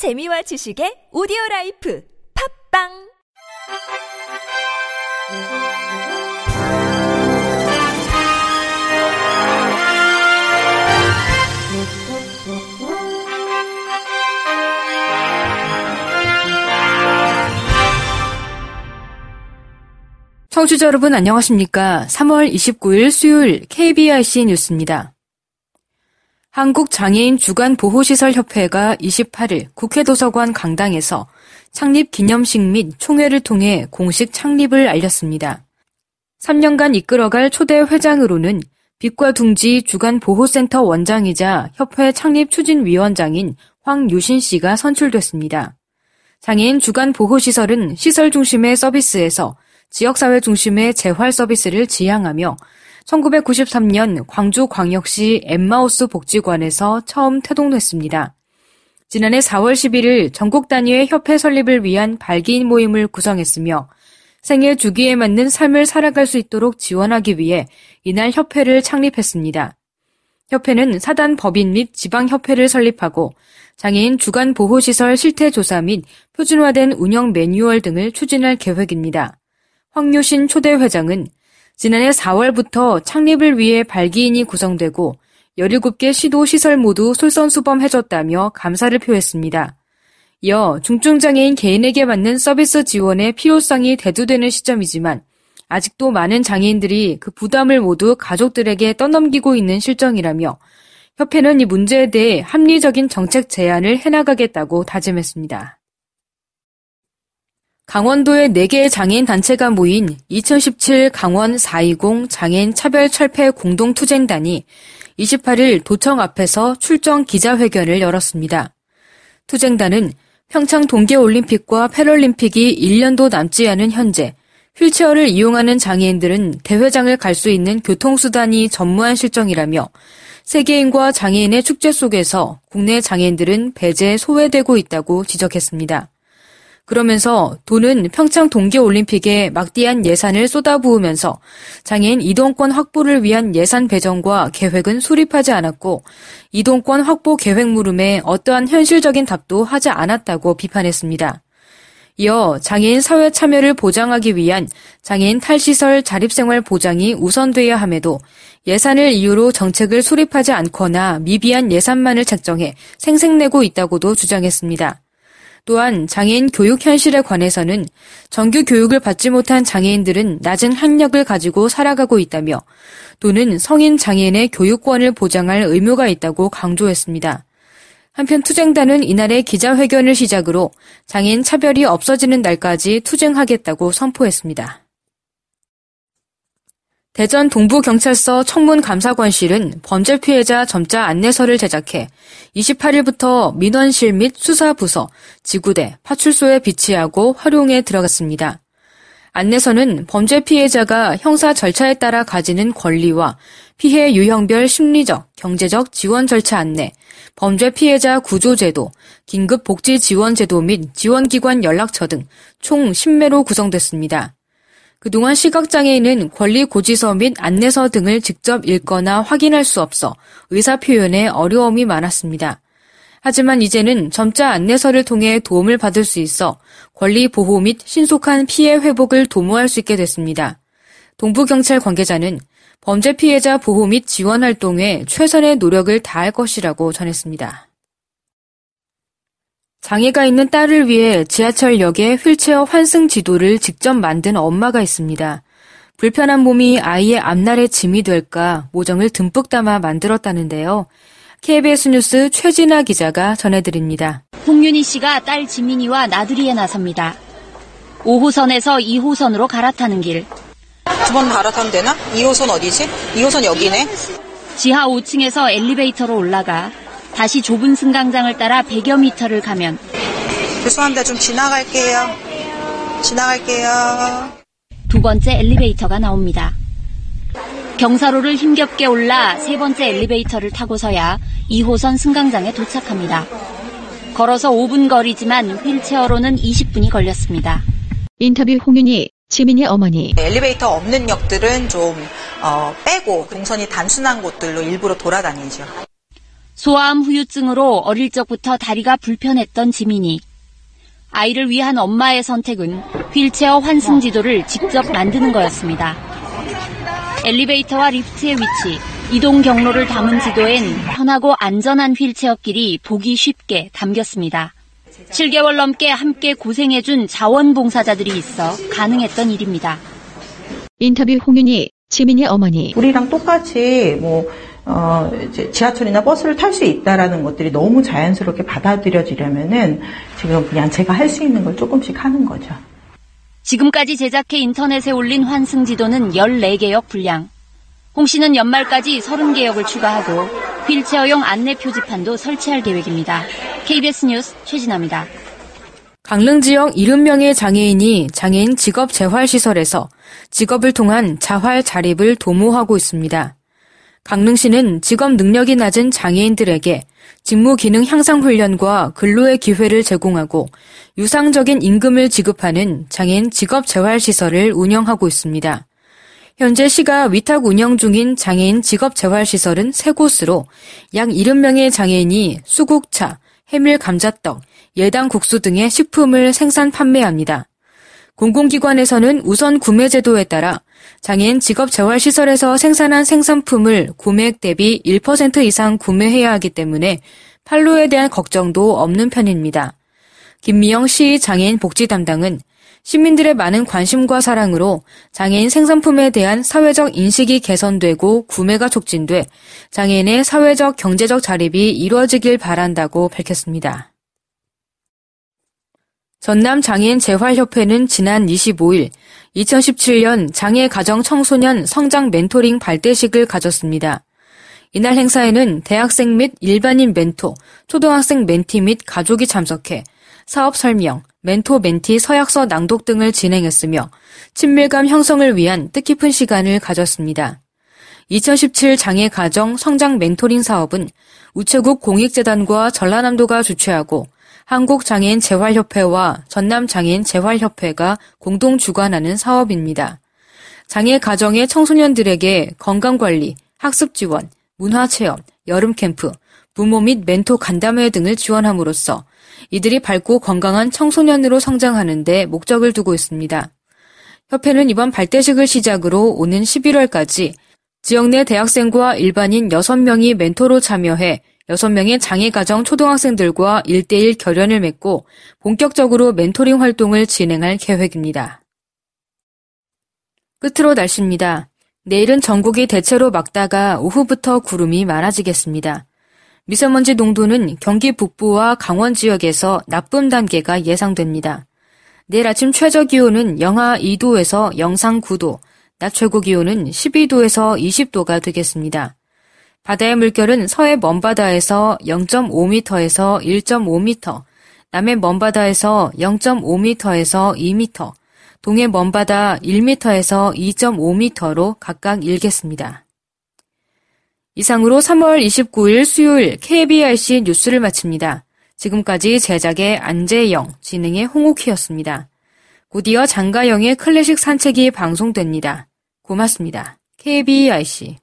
재미와 지식의 오디오 라이프 팝빵 청취자 여러분 안녕하십니까? 3월 29일 수요일 KBIC 뉴스입니다. 한국장애인 주간보호시설협회가 28일 국회 도서관 강당에서 창립 기념식 및 총회를 통해 공식 창립을 알렸습니다. 3년간 이끌어갈 초대 회장으로는 빛과 둥지 주간보호센터 원장이자 협회 창립 추진위원장인 황유신 씨가 선출됐습니다. 장애인 주간보호시설은 시설 중심의 서비스에서 지역사회 중심의 재활 서비스를 지향하며 1993년 광주광역시 엠마우스 복지관에서 처음 태동됐습니다. 지난해 4월 11일 전국 단위의 협회 설립을 위한 발기인 모임을 구성했으며 생애 주기에 맞는 삶을 살아갈 수 있도록 지원하기 위해 이날 협회를 창립했습니다. 협회는 사단 법인 및 지방협회를 설립하고 장애인 주간 보호시설 실태조사 및 표준화된 운영 매뉴얼 등을 추진할 계획입니다. 황유신 초대 회장은 지난해 4월부터 창립을 위해 발기인이 구성되고 17개 시도 시설 모두 솔선수범해줬다며 감사를 표했습니다. 이어 중증장애인 개인에게 맞는 서비스 지원의 필요성이 대두되는 시점이지만 아직도 많은 장애인들이 그 부담을 모두 가족들에게 떠넘기고 있는 실정이라며 협회는 이 문제에 대해 합리적인 정책 제안을 해나가겠다고 다짐했습니다. 강원도의 4개의 장애인 단체가 모인 2017 강원 420 장애인 차별 철폐 공동투쟁단이 28일 도청 앞에서 출정 기자회견을 열었습니다. 투쟁단은 평창 동계올림픽과 패럴림픽이 1년도 남지 않은 현재 휠체어를 이용하는 장애인들은 대회장을 갈 수 있는 교통수단이 전무한 실정이라며 세계인과 장애인의 축제 속에서 국내 장애인들은 배제 소외되고 있다고 지적했습니다. 그러면서 돈은 평창 동계올림픽에 막대한 예산을 쏟아부으면서 장애인 이동권 확보를 위한 예산 배정과 계획은 수립하지 않았고 이동권 확보 계획 물음에 어떠한 현실적인 답도 하지 않았다고 비판했습니다. 이어 장애인 사회 참여를 보장하기 위한 장애인 탈시설 자립생활 보장이 우선돼야 함에도 예산을 이유로 정책을 수립하지 않거나 미비한 예산만을 책정해 생색내고 있다고도 주장했습니다. 또한 장애인 교육 현실에 관해서는 정규 교육을 받지 못한 장애인들은 낮은 학력을 가지고 살아가고 있다며 또는 성인 장애인의 교육권을 보장할 의무가 있다고 강조했습니다. 한편 투쟁단은 이날의 기자회견을 시작으로 장애인 차별이 없어지는 날까지 투쟁하겠다고 선포했습니다. 대전 동부경찰서 청문감사관실은 범죄 피해자 점자 안내서를 제작해 28일부터 민원실 및 수사부서, 지구대, 파출소에 비치하고 활용에 들어갔습니다. 안내서는 범죄 피해자가 형사 절차에 따라 가지는 권리와 피해 유형별 심리적, 경제적 지원 절차 안내, 범죄 피해자 구조제도, 긴급 복지 지원 제도 및 지원기관 연락처 등 총 10매로 구성됐습니다. 그동안 시각장애인은 권리 고지서 및 안내서 등을 직접 읽거나 확인할 수 없어 의사 표현에 어려움이 많았습니다. 하지만 이제는 점자 안내서를 통해 도움을 받을 수 있어 권리 보호 및 신속한 피해 회복을 도모할 수 있게 됐습니다. 동부경찰 관계자는 범죄 피해자 보호 및 지원 활동에 최선의 노력을 다할 것이라고 전했습니다. 장애가 있는 딸을 위해 지하철역에 휠체어 환승 지도를 직접 만든 엄마가 있습니다. 불편한 몸이 아이의 앞날의 짐이 될까 모정을 듬뿍 담아 만들었다는데요. KBS 뉴스 최진아 기자가 전해드립니다. 홍윤희 씨가 딸 지민이와 나들이에 나섭니다. 5호선에서 2호선으로 갈아타는 길. 두 번 갈아타면 되나? 2호선 어디지? 2호선 여기네. 지하 5층에서 엘리베이터로 올라가 다시 좁은 승강장을 따라 100여 미터를 가면 죄송합니다. 좀 지나갈게요. 지나갈게요. 두 번째 엘리베이터가 나옵니다. 경사로를 힘겹게 올라 세 번째 엘리베이터를 타고서야 2호선 승강장에 도착합니다. 걸어서 5분 거리지만 휠체어로는 20분이 걸렸습니다. 인터뷰 홍윤희, 지민이 어머니. 엘리베이터 없는 역들은 좀 어, 빼고 동선이 단순한 곳들로 일부러 돌아다니죠. 소아암 후유증으로 어릴 적부터 다리가 불편했던 지민이. 아이를 위한 엄마의 선택은 휠체어 환승 지도를 직접 만드는 거였습니다. 엘리베이터와 리프트의 위치, 이동 경로를 담은 지도엔 편하고 안전한 휠체어 길이 보기 쉽게 담겼습니다. 7개월 넘게 함께 고생해준 자원봉사자들이 있어 가능했던 일입니다. 인터뷰 홍윤희, 지민의 어머니. 우리랑 똑같이 뭐 어, 이제 지하철이나 버스를 탈 수 있다라는 것들이 너무 자연스럽게 받아들여지려면은 지금 그냥 제가 할 수 있는 걸 조금씩 하는 거죠. 지금까지 제작해 인터넷에 올린 환승 지도는 14개역 분량. 홍 씨는 연말까지 30개역을 추가하고 휠체어용 안내 표지판도 설치할 계획입니다. KBS 뉴스 최진아입니다. 강릉 지역 70명의 장애인이 장애인 직업 재활 시설에서 직업을 통한 자활 자립을 도모하고 있습니다. 강릉시는 직업 능력이 낮은 장애인들에게 직무 기능 향상 훈련과 근로의 기회를 제공하고 유상적인 임금을 지급하는 장애인 직업 재활 시설을 운영하고 있습니다. 현재 시가 위탁 운영 중인 장애인 직업 재활 시설은 세 곳으로 약 70명의 장애인이 수국차, 해밀 감자떡, 예당 국수 등의 식품을 생산 판매합니다. 공공기관에서는 우선 구매 제도에 따라 장애인 직업 재활시설에서 생산한 생산품을 구매액 대비 1% 이상 구매해야 하기 때문에 판로에 대한 걱정도 없는 편입니다. 김미영 시 장애인 복지 담당은 시민들의 많은 관심과 사랑으로 장애인 생산품에 대한 사회적 인식이 개선되고 구매가 촉진돼 장애인의 사회적 경제적 자립이 이루어지길 바란다고 밝혔습니다. 전남 장애인 재활협회는 지난 25일 2017년 장애 가정 청소년 성장 멘토링 발대식을 가졌습니다. 이날 행사에는 대학생 및 일반인 멘토, 초등학생 멘티 및 가족이 참석해 사업 설명, 멘토 멘티 서약서 낭독 등을 진행했으며 친밀감 형성을 위한 뜻깊은 시간을 가졌습니다. 2017 장애 가정 성장 멘토링 사업은 우체국 공익재단과 전라남도가 주최하고 한국장애인 재활협회와 전남장애인 재활협회가 공동 주관하는 사업입니다. 장애 가정의 청소년들에게 건강관리, 학습 지원, 문화체험, 여름 캠프, 부모 및 멘토 간담회 등을 지원함으로써 이들이 밝고 건강한 청소년으로 성장하는 데 목적을 두고 있습니다. 협회는 이번 발대식을 시작으로 오는 11월까지 지역 내 대학생과 일반인 6명이 멘토로 참여해 6명의 장애가정 초등학생들과 1대1 결연을 맺고 본격적으로 멘토링 활동을 진행할 계획입니다. 끝으로 날씨입니다. 내일은 전국이 대체로 맑다가 오후부터 구름이 많아지겠습니다. 미세먼지 농도는 경기 북부와 강원 지역에서 나쁨 단계가 예상됩니다. 내일 아침 최저 기온은 영하 2도에서 영상 9도, 낮 최고 기온은 12도에서 20도가 되겠습니다. 바다의 물결은 서해 먼바다에서 0.5m에서 1.5m, 남해 먼바다에서 0.5m에서 2m, 동해 먼바다 1m에서 2.5m로 각각 일겠습니다. 이상으로 3월 29일 수요일 KBRC 뉴스를 마칩니다. 지금까지 제작의 안재영, 진행의 홍옥희였습니다. 곧이어 장가영의 클래식 산책이 방송됩니다. 고맙습니다. KBRC